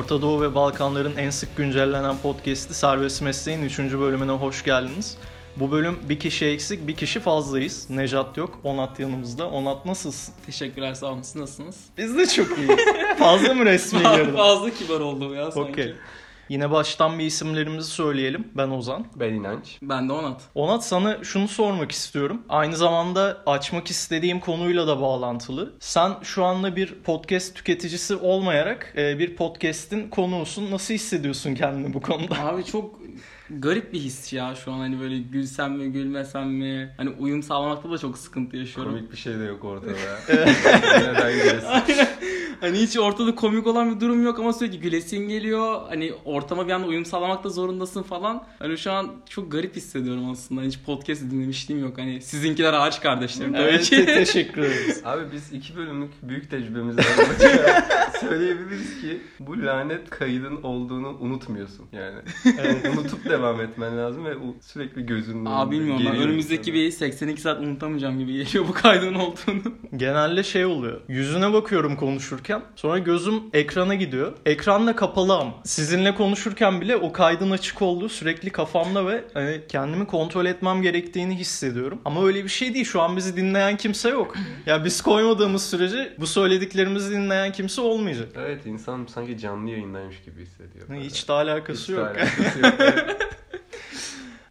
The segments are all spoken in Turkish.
Orta Doğu ve Balkanların en sık güncellenen podcast'i Serbest Mesleğin 3. bölümüne hoş geldiniz. Bu bölüm bir kişi eksik, bir kişi fazlayız. Nejat yok, Onat yanımızda. Onat nasılsın? Teşekkürler sağ olun. Siz nasılsınız? Biz de çok iyiyiz. Fazla mı resmi girdim? Fazla kibar oldum ya sanki. Okey. Yine baştan bir isimlerimizi söyleyelim. Ben Ozan. Ben inanç. Ben de Onat. Onat sana şunu sormak istiyorum. Aynı zamanda açmak istediğim konuyla da bağlantılı. Sen şu anda bir podcast tüketicisi olmayarak e, bir podcast'in konuğusun. Nasıl hissediyorsun kendini bu konuda? Abi çok garip bir his ya şu an hani böyle gülsem mi gülmesem mi hani uyum sağlamakta da çok sıkıntı yaşıyorum. Komik bir şey de yok ortada. Neden gülesin? Hani hiç ortada komik olan bir durum yok ama sürekli gülesin geliyor. Hani ortama bir anda uyum sağlamakta zorundasın falan. Hani şu an çok garip hissediyorum aslında. Hiç podcast dinlemişliğim yok. Hani sizinkiler ağaç kardeşlerim tabii Evet, ki. te- teşekkür ederiz. Abi biz iki bölümlük büyük tecrübemizden yola söyleyebiliriz ki bu lanet kaydın olduğunu unutmuyorsun yani. Unutup devam etmen lazım ve sürekli gözünün Abi bilmiyorum ben önümüzdeki sana. bir 82 saat unutamayacağım gibi geliyor bu kaydın olduğunu. Genelde şey oluyor. Yüzüne bakıyorum konuşurken. Sonra gözüm ekrana gidiyor. Ekran da kapalı ama. Sizinle konuşurken bile o kaydın açık olduğu sürekli kafamda ve hani kendimi kontrol etmem gerektiğini hissediyorum. Ama öyle bir şey değil. Şu an bizi dinleyen kimse yok. Ya biz koymadığımız sürece bu söylediklerimizi dinleyen kimse olmayacak. Evet insan sanki canlı yayındaymış gibi hissediyor. Hiç de alakası Hiç de yok. alakası yok. Evet.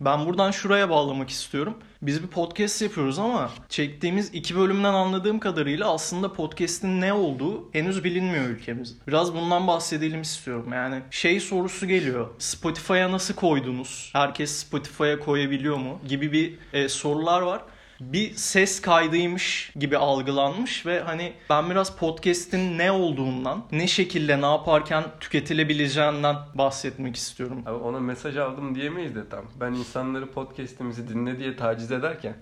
Ben buradan şuraya bağlamak istiyorum. Biz bir podcast yapıyoruz ama çektiğimiz iki bölümden anladığım kadarıyla aslında podcast'in ne olduğu henüz bilinmiyor ülkemizde. Biraz bundan bahsedelim istiyorum. Yani şey sorusu geliyor. Spotify'a nasıl koydunuz? Herkes Spotify'a koyabiliyor mu? Gibi bir e, sorular var bir ses kaydıymış gibi algılanmış ve hani ben biraz podcast'in ne olduğundan, ne şekilde ne yaparken tüketilebileceğinden bahsetmek istiyorum. Abi ona mesaj aldım diyemeyiz de tam. Ben insanları podcast'imizi dinle diye taciz ederken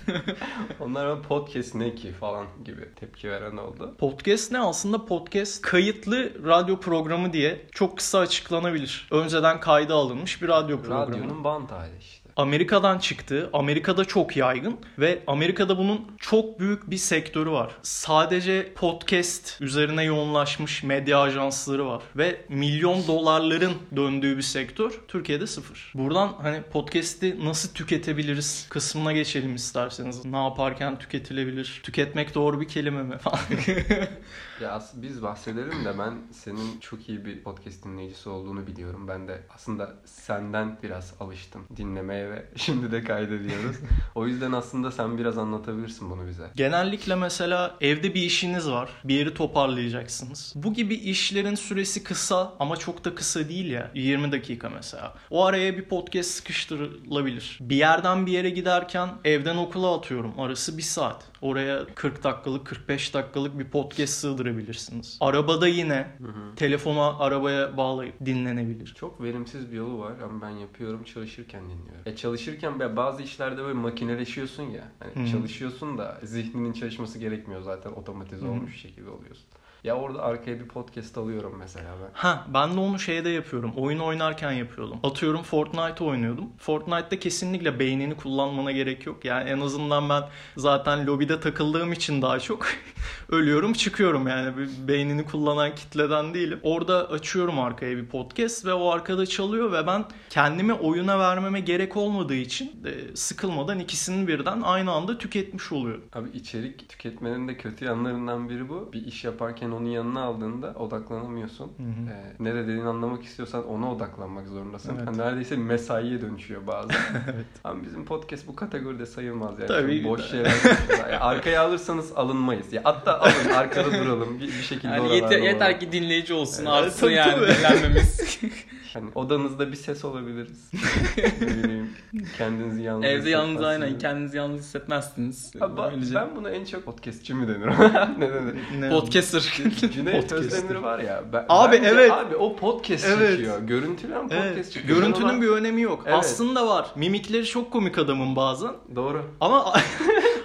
onlar podcast ne ki falan gibi tepki veren oldu. Podcast ne? Aslında podcast kayıtlı radyo programı diye çok kısa açıklanabilir. Önceden kayda alınmış bir radyo programı. Radyonun bant hali işte. Amerika'dan çıktı. Amerika'da çok yaygın ve Amerika'da bunun çok büyük bir sektörü var. Sadece podcast üzerine yoğunlaşmış medya ajansları var ve milyon dolarların döndüğü bir sektör. Türkiye'de sıfır. Buradan hani podcast'i nasıl tüketebiliriz kısmına geçelim isterseniz. Ne yaparken tüketilebilir? Tüketmek doğru bir kelime mi falan. Ya biz bahsedelim de ben senin çok iyi bir podcast dinleyicisi olduğunu biliyorum. Ben de aslında senden biraz alıştım dinlemeye ve şimdi de kaydediyoruz. o yüzden aslında sen biraz anlatabilirsin bunu bize. Genellikle mesela evde bir işiniz var. Bir yeri toparlayacaksınız. Bu gibi işlerin süresi kısa ama çok da kısa değil ya. 20 dakika mesela. O araya bir podcast sıkıştırılabilir. Bir yerden bir yere giderken evden okula atıyorum. Arası bir saat. Oraya 40 dakikalık 45 dakikalık bir podcast sığdırabilirsiniz. Arabada yine telefona arabaya bağlayıp dinlenebilir. Çok verimsiz bir yolu var ama ben yapıyorum çalışırken dinliyorum. E çalışırken be bazı işlerde böyle makineleşiyorsun ya. Hani Hı hı. çalışıyorsun da zihninin çalışması gerekmiyor zaten otomatize Hı hı. olmuş şekilde oluyorsun. Ya orada arkaya bir podcast alıyorum mesela ben. Ha ben de onu şeyde yapıyorum. Oyun oynarken yapıyordum. Atıyorum Fortnite oynuyordum. Fortnite'da kesinlikle beynini kullanmana gerek yok. Yani en azından ben zaten lobide takıldığım için daha çok ölüyorum çıkıyorum yani. Beynini kullanan kitleden değilim. Orada açıyorum arkaya bir podcast ve o arkada çalıyor ve ben kendimi oyuna vermeme gerek olmadığı için e, sıkılmadan ikisini birden aynı anda tüketmiş oluyorum. Abi içerik tüketmenin de kötü yanlarından biri bu. Bir iş yaparken onun yanına aldığında odaklanamıyorsun. Hı hı. Ee, ne dediğini anlamak istiyorsan ona odaklanmak zorundasın. Evet. Yani neredeyse mesaiye dönüşüyor bazen. Ama bizim podcast bu kategoride sayılmaz yani. Tabii. Çok boş şeyler konuşuyorlar. Ya arkaya alırsanız alınmayız. Ya hatta alın arkada duralım. Bir, bir şekilde Yani yeter, yeter ki dinleyici olsun Evet, artsın yani dinlenmemiz. Hani odanızda bir ses olabiliriz. ne bileyim kendinizi yalnız Evde yalnız aynen kendinizi yalnız hissetmezsiniz. Abi ba- Öylece. ben buna en çok podcastçi mi denir? ne denir? Ne Podcaster. Cüneyt Podcaster. Özdemir var ya. Ben, Abi, bence evet. Abi o podcast Evet. çekiyor. Görüntülü ama podcast Evet. çekiyor. Görüntünün ona- bir önemi yok. Evet. Aslında var. Mimikleri çok komik adamın bazen. Doğru. Ama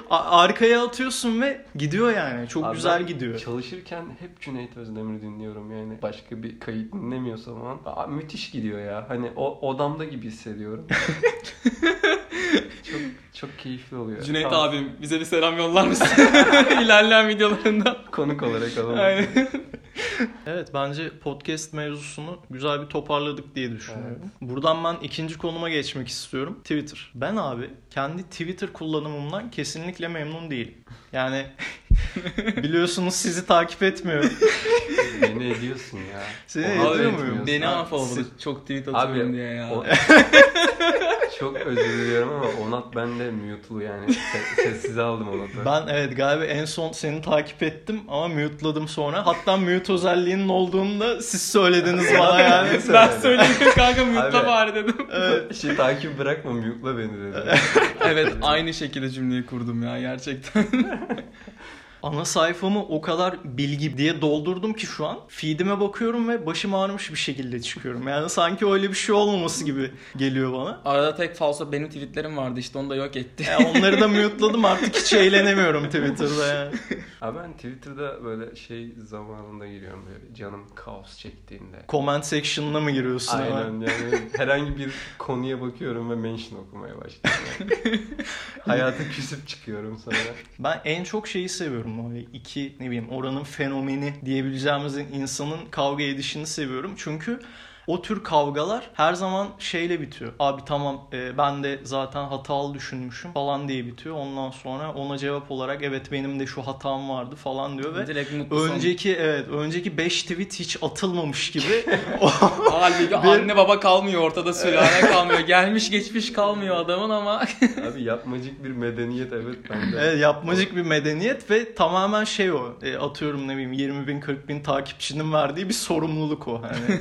a- arkaya atıyorsun ve gidiyor yani. Çok Abi güzel ben gidiyor. Çalışırken hep Cüneyt Özdemir'i dinliyorum yani. Başka bir kayıt dinlemiyorsam o an. Aa, müthiş gidiyor ya. Hani o odamda gibi hissediyorum. çok çok keyifli oluyor. Cüneyt Tamam. abim bize bir selam yollar mısın? İlerleyen videolarında. Konuk olarak alalım. Aynen. Evet bence podcast mevzusunu güzel bir toparladık diye düşünüyorum. Buradan ben ikinci konuma geçmek istiyorum. Twitter. Ben abi kendi Twitter kullanımımdan kesinlikle memnun değilim. Yani biliyorsunuz sizi takip etmiyorum. Beni ediyorsun ya. Seni ediyor muyum? Beni unfollow çok tweet atıyorum Abi diye ya. o- çok özür diliyorum ama Onat bende mute'lu yani. Se- sessize aldım Onat'ı. Ben evet galiba en son seni takip ettim ama mute'ladım sonra. Hatta mute özelliğinin olduğunu da siz söylediniz bana yani. ben söyledim kanka mute'la Abi. bari dedim. Evet. Şey takip bırakma mute'la beni dedi. evet aynı şekilde cümleyi kurdum ya gerçekten. Ana sayfamı o kadar bilgi diye doldurdum ki şu an. Feed'ime bakıyorum ve başım ağrımış bir şekilde çıkıyorum. Yani sanki öyle bir şey olmaması gibi geliyor bana. Arada tek falso benim tweetlerim vardı işte onu da yok etti. Yani onları da mute'ladım artık hiç eğlenemiyorum Twitter'da yani. Abi ben Twitter'da böyle şey zamanında giriyorum böyle canım kaos çektiğinde. Comment section'ına mı giriyorsun? Aynen yani herhangi bir konuya bakıyorum ve mention okumaya başlıyorum. Yani. Hayata küsüp çıkıyorum sonra. Ben en çok şeyi seviyorum böyle iki ne bileyim oranın fenomeni diyebileceğimiz insanın kavga edişini seviyorum. Çünkü o tür kavgalar her zaman şeyle bitiyor. Abi tamam e, ben de zaten hatalı düşünmüşüm falan diye bitiyor. Ondan sonra ona cevap olarak evet benim de şu hatam vardı falan diyor ve Direkt mutlu son. önceki evet önceki 5 tweet hiç atılmamış gibi Halbuki anne baba kalmıyor ortada sülale kalmıyor. Gelmiş geçmiş kalmıyor adamın ama. Abi yapmacık bir medeniyet evet bende. Evet, yapmacık bir medeniyet ve tamamen şey o e, atıyorum ne bileyim 20 bin 40 bin takipçinin verdiği bir sorumluluk o hani.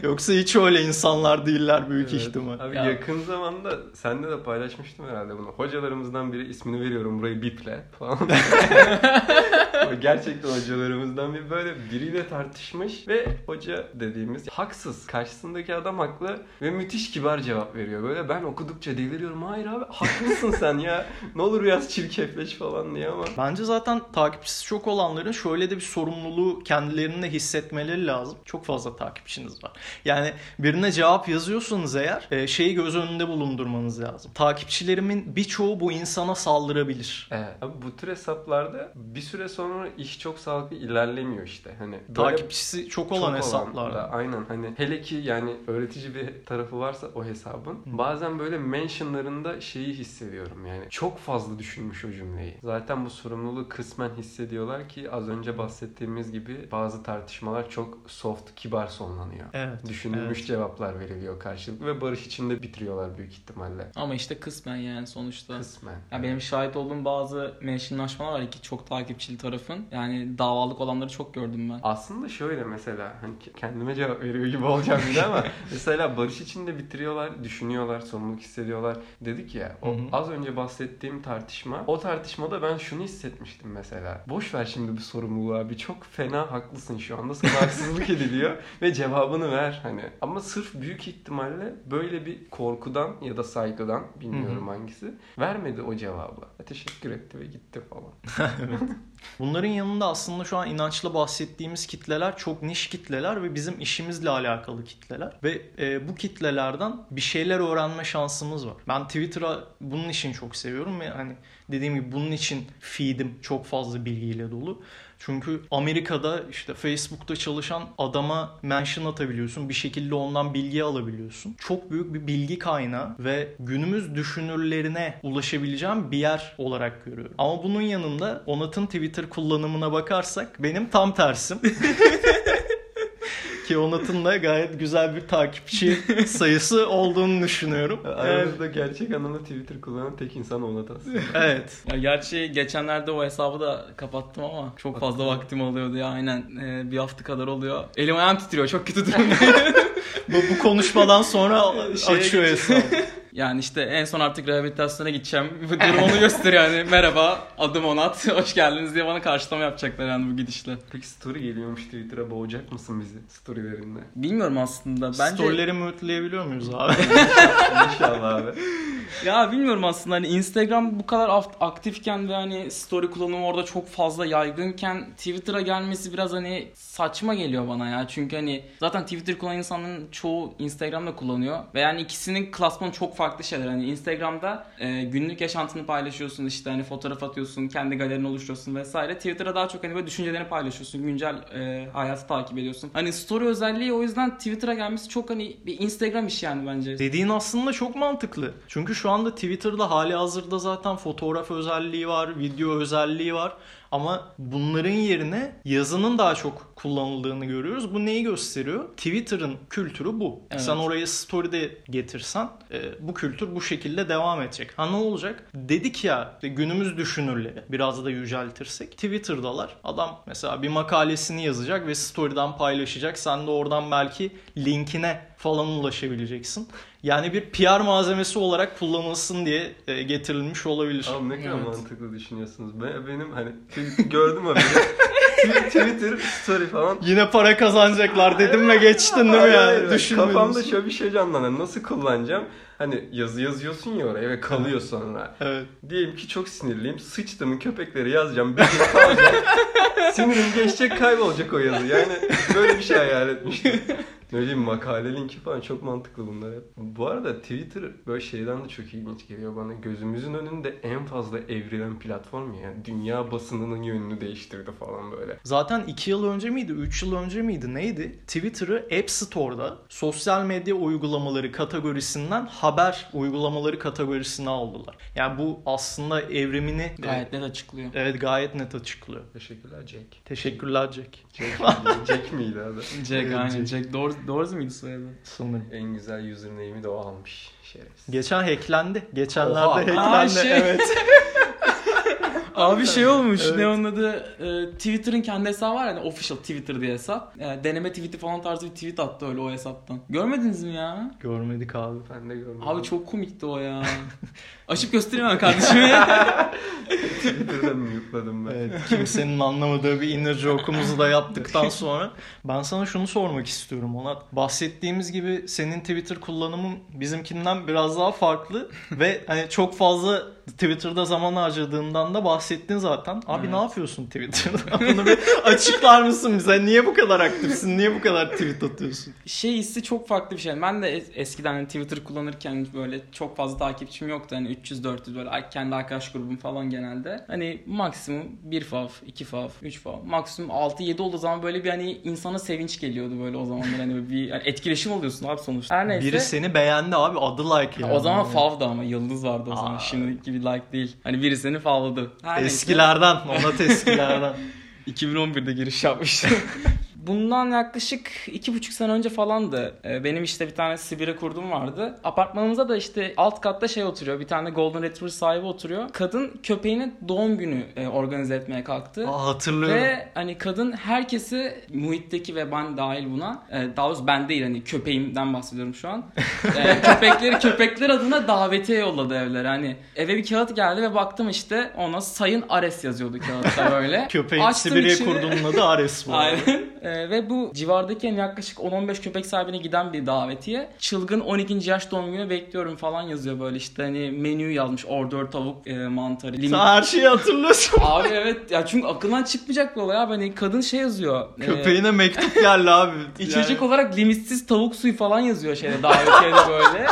Yoksa hiç öyle insanlar değiller büyük Evet. ihtimal. Abi Ya. yakın zamanda senle de paylaşmıştım herhalde bunu. Hocalarımızdan biri ismini veriyorum burayı biple falan. Gerçekten hocalarımızdan biri böyle biriyle tartışmış ve hoca dediğimiz haksız. Karşısındaki adam haklı ve müthiş kibar cevap veriyor. Böyle ben okudukça deliriyorum. Hayır abi haklısın sen ya. Ne olur biraz çirkefleş falan diye ama. Bence zaten takipçisi çok olanların şöyle de bir sorumluluğu kendilerinde hissetmeleri lazım. Çok fazla takipçiniz var. Yani birine cevap yazıyorsanız eğer e, şeyi göz önünde bulundurmanız lazım. Takipçilerimin birçoğu bu insana saldırabilir. Evet. Abi bu tür hesaplarda bir süre sonra iş çok sağlıklı ilerlemiyor işte. Hani Takipçisi çok olan Çok hesaplarda. da, aynen hani hele ki yani öğretici bir tarafı varsa o hesabın bazen böyle mentionlarında şeyi hissediyorum yani çok fazla düşünmüş o cümleyi. Zaten bu sorumluluğu kısmen hissediyorlar ki az önce bahsettiğimiz gibi bazı tartışmalar çok soft kibar sonlanıyor. Evet. Düşünülmüş evet. cevaplar veriliyor karşılıklı ve barış içinde bitiriyorlar büyük ihtimalle. ama işte kısmen yani sonuçta. Kısmen. Ya benim şahit olduğum bazı mentionlaşmalar var iki çok takipçili tarafın. Yani davalık olanları çok gördüm ben. Aslında şöyle mesela hani ke- kendime cevap veriyor gibi olacağım bir de ama mesela barış içinde bitiriyorlar, düşünüyorlar, sorumluluk hissediyorlar. Dedik ya o Hı hı. az önce bahsettiğim tartışma. O tartışmada ben şunu hissetmiştim mesela. Boş ver şimdi bu sorumluluğu abi. Çok fena haklısın şu anda. Sana haksızlık ediliyor ve cevabını ver hani. Ama sırf büyük ihtimalle böyle bir korkudan ya da saygıdan bilmiyorum hangisi vermedi o cevabı. Teşekkür etti ve gitti falan. Bunların yanında aslında şu an inançla bahsettiğimiz kitleler çok niş kitleler ve bizim işimizle alakalı kitleler. Ve e, bu kitlelerden bir şeyler öğrenme şansımız var. Ben Twitter'a bunun için çok seviyorum ve hani dediğim gibi bunun için feed'im çok fazla bilgiyle dolu. Çünkü Amerika'da işte Facebook'ta çalışan adama mention atabiliyorsun. Bir şekilde ondan bilgi alabiliyorsun. Çok büyük bir bilgi kaynağı ve günümüz düşünürlerine ulaşabileceğim bir yer olarak görüyorum. Ama bunun yanında Onat'ın Twitter kullanımına bakarsak benim tam tersim. Ki Onat'ın da gayet güzel bir takipçi sayısı olduğunu düşünüyorum. Evet. Aramızda gerçek anlamda Twitter kullanan tek insan Onat aslında. evet. Ya gerçi geçenlerde o hesabı da kapattım ama çok fazla vaktim oluyordu ya aynen Ee, bir hafta kadar oluyor. Elim ayağım titriyor çok kötü durumda. Bu, bu konuşmadan sonra açıyor hesabı. yani işte en son artık rehabilitasyona gideceğim. Bu durum onu gösteriyor yani. Merhaba adım Onat hoş geldiniz diye bana karşılama yapacaklar yani bu gidişle. Peki story geliyormuş Twitter'a boğacak mısın bizi storylerinde? Bilmiyorum aslında. Bence Storyleri mute'layabiliyor muyuz abi? İnşallah abi. Ya bilmiyorum aslında hani Instagram bu kadar aktifken ve hani story kullanımı orada çok fazla yaygınken Twitter'a gelmesi biraz hani saçma geliyor bana ya. Çünkü hani zaten Twitter kullanan insanların çoğu Instagram'da kullanıyor ve yani ikisinin klasmanı çok farklı şeyler. Hani Instagram'da e, günlük yaşantını paylaşıyorsun işte hani fotoğraf atıyorsun, kendi galerini oluşturuyorsun vesaire. Twitter'da daha çok hani böyle düşüncelerini paylaşıyorsun, güncel e, hayatı takip ediyorsun. Hani story özelliği o yüzden Twitter'a gelmesi çok hani bir Instagram işi yani bence. Dediğin aslında çok mantıklı. Çünkü şu anda Twitter'da hali hazırda zaten fotoğraf özelliği var, video özelliği var. Ama bunların yerine yazının daha çok kullanıldığını görüyoruz. Bu neyi gösteriyor? Twitter'ın kültürü bu. Evet. Sen oraya story'de getirsen e, bu kültür bu şekilde devam edecek. Ha ne olacak? Dedik ya işte günümüz düşünürleri biraz da yüceltirsek. Twitter'dalar. Adam mesela bir makalesini yazacak ve story'den paylaşacak. Sen de oradan belki linkine falan ulaşabileceksin. Yani bir PR malzemesi olarak kullanılsın diye e, getirilmiş olabilir. Abi ne kadar Evet. mantıklı düşünüyorsunuz. Ben, benim hani gördüm haberi. Tw- Twitter story falan. Yine para kazanacaklar dedim ve geçtin değil mi yani? hayır. Düşünmüyor Kafamda şöyle bir şey canlanıyor. Nasıl kullanacağım? Hani yazı yazıyorsun ya oraya ve kalıyor sonra. Evet. Diyelim ki çok sinirliyim. Sıçtımın köpekleri yazacağım. Bir gün kalacak. Sinirim geçecek kaybolacak o yazı. Yani böyle bir şey hayal etmiştim. Ne bileyim makale linki falan çok mantıklı bunlar hep. Bu arada Twitter böyle şeyden de çok ilginç geliyor bana. Gözümüzün önünde en fazla evrilen platform ya. Dünya basınının yönünü değiştirdi falan böyle. Zaten 2 yıl önce miydi, 3 yıl önce miydi neydi? Twitter'ı App Store'da sosyal medya uygulamaları kategorisinden haber uygulamaları kategorisine aldılar. Yani bu aslında evrimini Gayet net açıklıyor. evet gayet net açıklıyor. Teşekkürler Jack. Teşekkürler Jack. Jack, Jack miydi adı? Jack Evet, aynen. Jack. Jack Doors, Doors muydu soyadı? Sanırım. En güzel username'i de o almış. Şerefsiz. Geçen hacklendi. Geçenlerde Oha. hacklendi. Aa, şey. Evet. Abi şey olmuş Evet. ne onun adı e, Twitter'ın kendi hesabı var yani official Twitter diye hesap. E, deneme tweet'i falan tarzı bir tweet attı öyle o hesaptan. Görmediniz mi ya? Görmedik abi. Ben de görmedim. Abi çok komikti o ya. Açıp göstereyim ben kardeşime. Twitter'dan mute'ladım ben. Evet, kimsenin anlamadığı bir inner joke'umuzu da yaptıktan sonra ben sana şunu sormak istiyorum Onat. Bahsettiğimiz gibi senin Twitter kullanımın bizimkinden biraz daha farklı ve hani çok fazla Twitter'da zaman harcadığından da bahsettin zaten. Abi Evet. ne yapıyorsun Twitter'da? Bunu bir açıklar mısın bize? Niye bu kadar aktifsin? Niye bu kadar tweet atıyorsun? şey hissi çok farklı bir şey. Ben de es- eskiden hani Twitter kullanırken böyle çok fazla takipçim yoktu. Hani 300-400 böyle kendi arkadaş grubum falan genelde. Hani maksimum 1 fav, 2 fav, 3 fav. Maksimum 6-7 olduğu zaman böyle bir hani insana sevinç geliyordu böyle o zamanlar. Hani bir yani etkileşim oluyorsun abi sonuçta. Her neyse. Biri seni beğendi abi adı like yani. O zaman favdı ama yıldız vardı o zaman. Aa. Şimdiki gibi like değil. Hani biri seni favladı. Her neyse. Eskilerden. Onat eskilerden. 2011'de giriş yapmıştım. Bundan yaklaşık iki buçuk sene önce falandı. Ee, Benim işte bir tane Sibir'e kurdum vardı. Apartmanımıza da işte alt katta şey oturuyor. Bir tane Golden Retriever sahibi oturuyor. Kadın köpeğinin doğum günü e, organize etmeye kalktı. Aa, hatırlıyorum. Ve hani kadın herkesi muhitteki ve ben dahil buna e, daha doğrusu ben değil hani köpeğimden bahsediyorum şu an. E, köpekleri köpekler adına davetiye yolladı evlere. Hani eve bir kağıt geldi ve baktım işte ona Sayın Ares yazıyordu kağıtta böyle. Köpeğin Açtım Sibirya içini. kurduğunun adı Ares bu. Aynen. Ee, ve bu civardaki yani yaklaşık 10-15 köpek sahibine giden bir davetiye. Çılgın 12. yaş doğum günü bekliyorum falan yazıyor böyle işte hani menüyü yazmış. Ordör tavuk e, mantarı. limit- Sen her şeyi hatırlıyorsun. Abi evet ya çünkü akıldan çıkmayacak bir olay abi. Hani kadın şey yazıyor. e, Köpeğine mektup geldi abi. İçecek Yani- olarak limitsiz tavuk suyu falan yazıyor şeyde davetiyede böyle.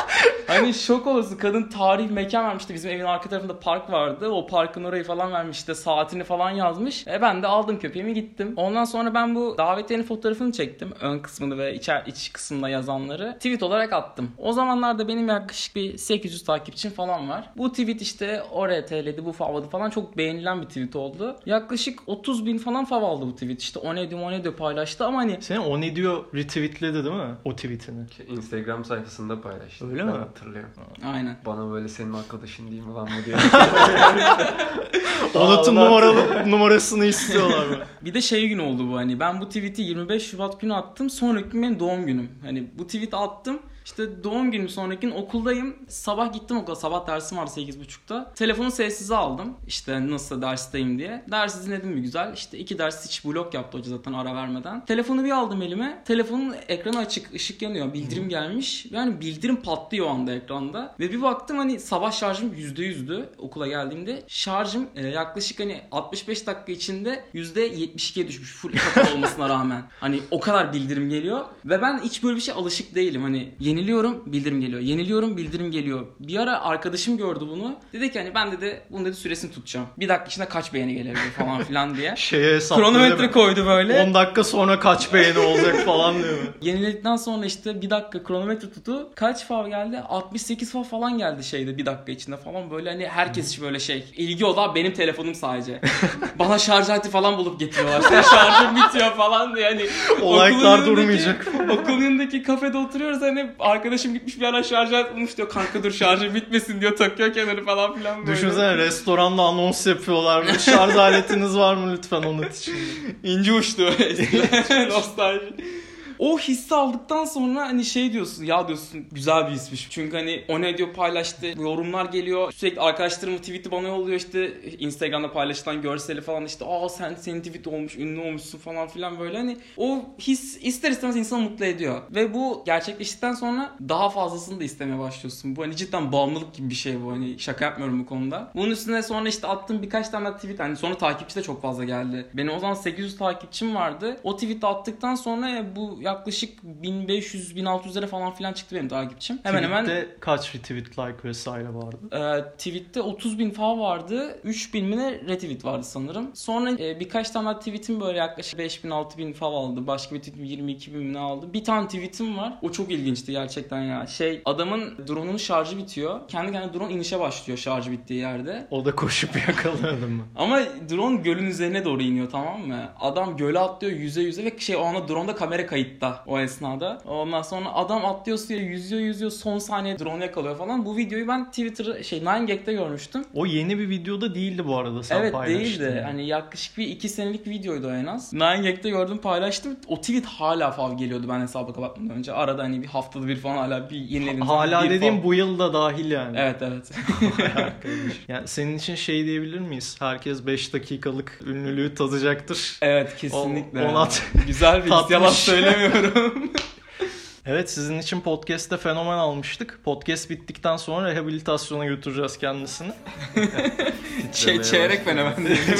Hani şok olursun. Kadın tarih mekan vermişti. Bizim evin arka tarafında park vardı. O parkın orayı falan vermiş işte saatini falan yazmış. E ben de aldım köpeğimi gittim. Ondan sonra ben bu davetiyenin fotoğrafını çektim. Ön kısmını ve içer, iç kısmında yazanları. Tweet olarak attım. O zamanlarda benim yaklaşık bir 800 takipçim falan var. Bu tweet işte oraya TL'di bu favladı falan çok beğenilen bir tweet oldu. Yaklaşık 30 bin falan fav aldı bu tweet. İşte o ne diyor o ne diyor paylaştı ama hani Seni o ne diyor retweetledi değil mi? O tweetini. Şey, Instagram sayfasında paylaştı. Öyle ben mi? hatırlıyorum. aynen. Bana böyle senin arkadaşın değil mi lan bu diye. Onat'ın numaralı numarasını istiyorlar mı? Bir de şey gün oldu bu hani ben bu tweet'i 25 Şubat günü attım sonraki gün benim doğum günüm. Hani bu tweet'i attım işte doğum günüm sonraki gün okuldayım. Sabah gittim okula sabah dersim vardı 8.30'da. Telefonu sessize aldım işte nasıl dersteyim diye. Dersi dinledim bir güzel işte iki ders hiç blok yaptı hoca zaten ara vermeden. Telefonu bir aldım elime telefonun ekranı açık ışık yanıyor bildirim gelmiş. Yani bildirim patlıyor o anda ekranda. Ve bir baktım hani sabah şarjım %100'dü okula geldiğimde. Şarjım e, yaklaşık hani 65 dakika içinde %72'ye düşmüş full kapalı olmasına rağmen. Hani o kadar bildirim geliyor. Ve ben hiç böyle bir şey alışık değilim. Hani Yeniliyorum bildirim geliyor. Yeniliyorum bildirim geliyor. Bir ara arkadaşım gördü bunu. Dedi ki hani ben dedi bunu dedi süresini tutacağım. Bir dakika içinde kaç beğeni gelebilir falan filan diye. Şeye Kronometre koydu böyle. 10 dakika sonra kaç beğeni olacak falan diyor. Yeniledikten sonra işte bir dakika kronometre tutu. Kaç fav geldi? 68 fav falan geldi şeyde bir dakika içinde falan. Böyle hani herkes böyle şey. ilgi odağı benim telefonum sadece. Bana şarj aleti falan bulup getiriyorlar. Şarjım bitiyor falan diye. O like'lar okulun yanındaki- durmayacak. Okulun yanındaki kafede oturuyoruz hani arkadaşım gitmiş bir ara şarj bulmuş diyor. Kanka dur şarjım bitmesin diyor. Takıyor kenarı falan filan böyle. Düşünsene restoranda anons yapıyorlar. Şarj aletiniz var mı lütfen onun için? İnce uçtu. Nostalji. O hissi aldıktan sonra hani şey diyorsun ya diyorsun güzel bir hismiş. Çünkü hani o ne diyor paylaştı yorumlar geliyor. Sürekli arkadaşlarım tweet'i bana yolluyor işte Instagram'da paylaşılan görseli falan işte aa sen senin tweet olmuş ünlü olmuşsun falan filan böyle hani o his ister istemez insanı mutlu ediyor. Ve bu gerçekleştikten sonra daha fazlasını da istemeye başlıyorsun. Bu hani cidden bağımlılık gibi bir şey bu hani şaka yapmıyorum bu konuda. Bunun üstüne sonra işte attığım birkaç tane tweet hani sonra takipçi de çok fazla geldi. Benim o zaman 800 takipçim vardı. O tweet'i attıktan sonra e, bu yaklaşık 1500-1600'lere falan filan çıktı benim takipçim. Hemen hemen Tweet'te kaç retweet like vesaire vardı? e, tweet'te 30 bin falan vardı. 3 bin mi ne retweet vardı sanırım. Sonra e, birkaç tane tweetim böyle yaklaşık 5 bin 6 bin falan aldı. Başka bir tweetim 22 bin ne aldı. Bir tane tweetim var. O çok ilginçti gerçekten ya. Şey adamın drone'unun şarjı bitiyor. Kendi kendine drone inişe başlıyor şarjı bittiği yerde. O da koşup yakaladı mı? Ama drone gölün üzerine doğru iniyor tamam mı? Adam göle atlıyor yüze yüze ve şey o anda drone'da kamera kayıtta o esnada. Ondan sonra adam atlıyor suya yüzüyor yüzüyor son saniye drone yakalıyor falan. Bu videoyu ben Twitter şey 9gag'de görmüştüm. O yeni bir videoda değildi bu arada sen evet paylaştın. değildi. Hani yaklaşık bir 2 senelik videoydu o en az. 9gag'de gördüm paylaştım. O tweet hala fav geliyordu ben hesabı kapatmadan önce. Arada hani bir haftada bir falan hala bir yenilediğim zaman Hala bir dediğim fav. bu yılda dahil yani. Evet evet. Yani senin için şey diyebilir miyiz? Herkes 5 dakikalık ünlülüğü tadacaktır. evet kesinlikle. O- Onat Güzel bir. Yalan tatmış. Söylemiyorum. Evet sizin için podcast'te fenomen almıştık. Podcast bittikten sonra rehabilitasyona götüreceğiz kendisini. şey çeyrek fenomen diyelim.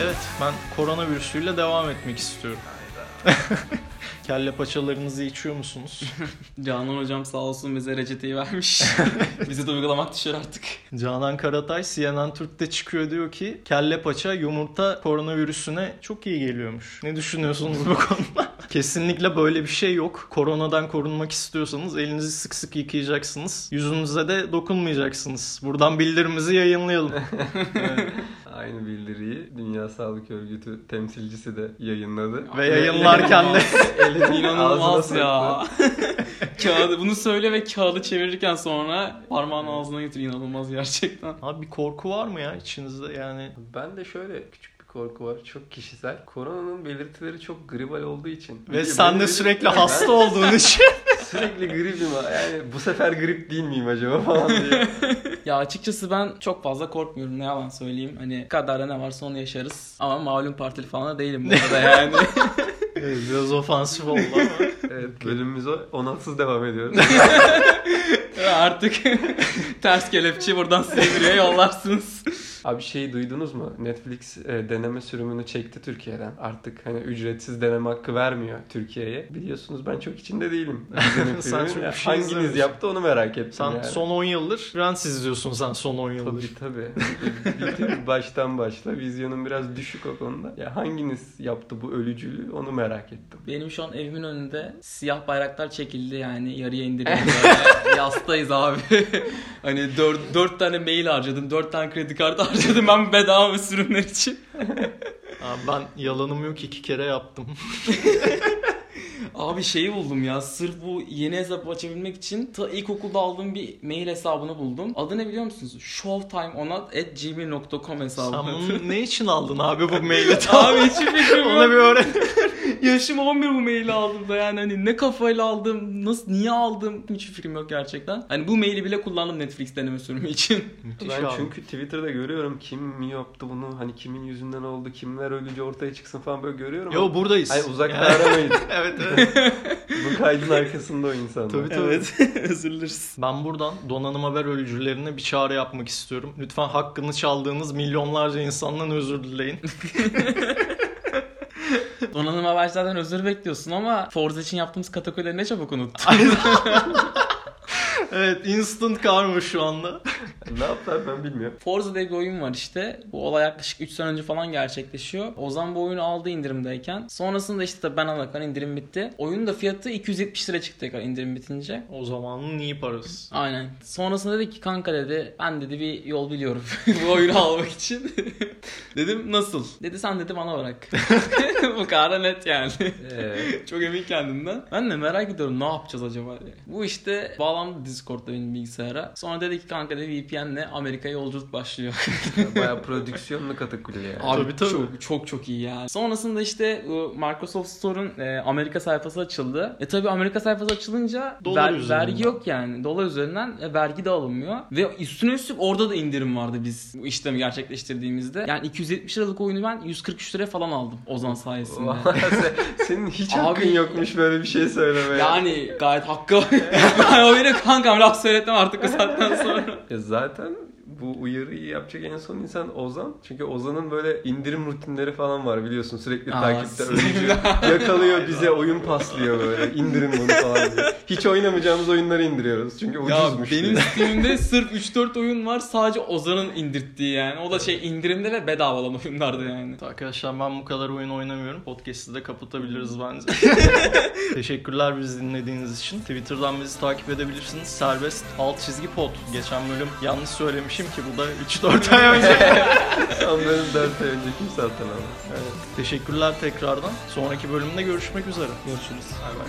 Evet ben koronavirüsüyle devam etmek istiyorum. Kelle paçalarınızı içiyor musunuz? Canan hocam sağ olsun bize reçeteyi vermiş. Bizi de uygulamak düşer artık. Canan Karatay CNN Türk'te çıkıyor diyor ki kelle paça yumurta koronavirüsüne çok iyi geliyormuş. Ne düşünüyorsunuz bu konuda? Kesinlikle böyle bir şey yok. Koronadan korunmak istiyorsanız elinizi sık sık yıkayacaksınız. Yüzünüze de dokunmayacaksınız. Buradan bildirimizi yayınlayalım. Aynı bildiriyi Dünya Sağlık Örgütü temsilcisi de yayınladı. Ve yayınlarken de Elini İnanılmaz ya. kağıdı bunu söyle ve kağıdı çevirirken sonra parmağını ağzına götür inanılmaz gerçekten. Abi bir korku var mı ya içinizde yani? Ben de şöyle küçük bir korku var. Çok kişisel. Koronanın belirtileri çok gribal olduğu için. Ve Ben sen de sürekli Ben hasta olduğun için. Sürekli gripim. Yani bu sefer grip değil miyim acaba falan diye. Ya açıkçası ben çok fazla korkmuyorum ne yalan söyleyeyim. Hani kadarda ne varsa onu yaşarız. Ama malum partili falan da değilim bu arada yani. Evet, Biraz ofansif oldu ama. Evet bölümümüze onatsız devam ediyoruz. Artık ters kelepçe buradan sevgiliye yollarsınız. Abi şey duydunuz mu? Netflix e, deneme sürümünü çekti Türkiye'den. Artık hani ücretsiz deneme hakkı vermiyor Türkiye'ye. Biliyorsunuz ben çok içinde değilim. Sen çok Ya bir şey Hanginiz izlememişsin. yaptı onu merak ettim Sen yani. son 10 yıldır Friends izliyorsun sen son 10 yıldır. Tabii tabii. Baştan başla. Vizyonum biraz düşük o konuda. Ya hanginiz yaptı bu ölücülüğü onu merak ettim. Benim şu an evimin önünde siyah bayraklar çekildi yani yarıya indirildi. Yastayız abi. hani dört, dört tane mail harcadım, dört tane kredi kartı harcadım ben bedava sürümler için. Abi ben yalanım yok iki kere yaptım. Abi şeyi buldum ya sırf bu yeni hesap açabilmek için ta ilkokulda aldığım bir mail hesabını buldum. Adı ne biliyor musunuz? showtimeonat.gmail.com hesabı. Sen bunu ne için aldın abi bu maili? Abi hiçbir fikrim Ona yok. bir öğren. Yaşım 11 bu maili aldım da yani hani ne kafayla aldım, nasıl niye aldım hiç fikrim yok gerçekten. Hani bu maili bile kullandım Netflix deneme sürümü için. Müthiş Ben abi. çünkü Twitter'da görüyorum kim yaptı bunu hani kimin yüzünden oldu kimler ölünce ortaya çıksın falan böyle görüyorum. Yo buradayız. Hayır uzakta aramayın. evet evet. Bu kaydın arkasında o insanlar. Tabii tabii. Evet, özür dileriz. Ben buradan donanım haber ölücülerine bir çağrı yapmak istiyorum. Lütfen hakkını çaldığınız milyonlarca insandan özür dileyin. Donanım habercilerden özür bekliyorsun ama Forza için yaptığımız katakulleri ne çabuk unuttun. evet instant karma şu anda. ne yaptılar ben bilmiyorum. Forza diye bir oyun var işte. Bu olay yaklaşık 3 sene önce falan gerçekleşiyor. Ozan bu oyunu aldı indirimdeyken. Sonrasında işte tabii ben alırken indirim bitti. Oyunun da fiyatı 270 lira çıktı tekrar indirim bitince. O zamanın iyi parası. Aynen. Sonrasında dedi ki kanka dedi ben dedi bir yol biliyorum bu oyunu almak için. Dedim nasıl? Dedi sen dedi bana bırak. bu kadar da net yani. Ee, Çok emin kendimden. Ben de merak ediyorum ne yapacağız acaba diye. Bu işte bağlandı Discord'da benim bilgisayara. Sonra dedi ki kanka dedi VPN'le Amerika'ya yolculuk başlıyor. Baya prodüksiyonlu katakülli yani. Abi Tabii, tabii. Çok, çok çok iyi yani. Sonrasında işte Microsoft Store'un e, Amerika sayfası açıldı. E tabi Amerika sayfası açılınca Dolar ver- üzerinden. vergi yok yani. Dolar üzerinden e, vergi de alınmıyor. Ve üstüne üstlük orada da indirim vardı biz bu işlemi gerçekleştirdiğimizde. Yani 270 liralık oyunu ben 143 liraya falan aldım Ozan sayesinde. Senin hiç Abi- hakkın yokmuş böyle bir şey söylemeye. Yani gayet hakkı ben o yine kankam laf söyletmem artık bu saatten sonra. Ya zaten zatem bu uyarıyı yapacak en son insan Ozan. Çünkü Ozan'ın böyle indirim rutinleri falan var biliyorsun sürekli Aa, takipte ölücü. Yakalıyor bize oyun paslıyor böyle indirin bunu falan diye. Hiç oynamayacağımız oyunları indiriyoruz. Çünkü Ya ucuzmuş benim diye. Steam'de sırf 3-4 oyun var sadece Ozan'ın indirttiği yani. O da şey indirimde ve bedava olan oyunlardı yani. Arkadaşlar ben bu kadar oyun oynamıyorum. Podcast'ı da kapatabiliriz bence. Teşekkürler bizi dinlediğiniz için. Twitter'dan bizi takip edebilirsiniz. Serbest alt çizgi pod. Geçen bölüm yanlış söylemişim ki bu da 3-4 ay önce. Sanırım 4 ay önce kimse hatırlamaz. evet. Teşekkürler tekrardan. Sonraki bölümde görüşmek üzere. Görüşürüz. Bay bay.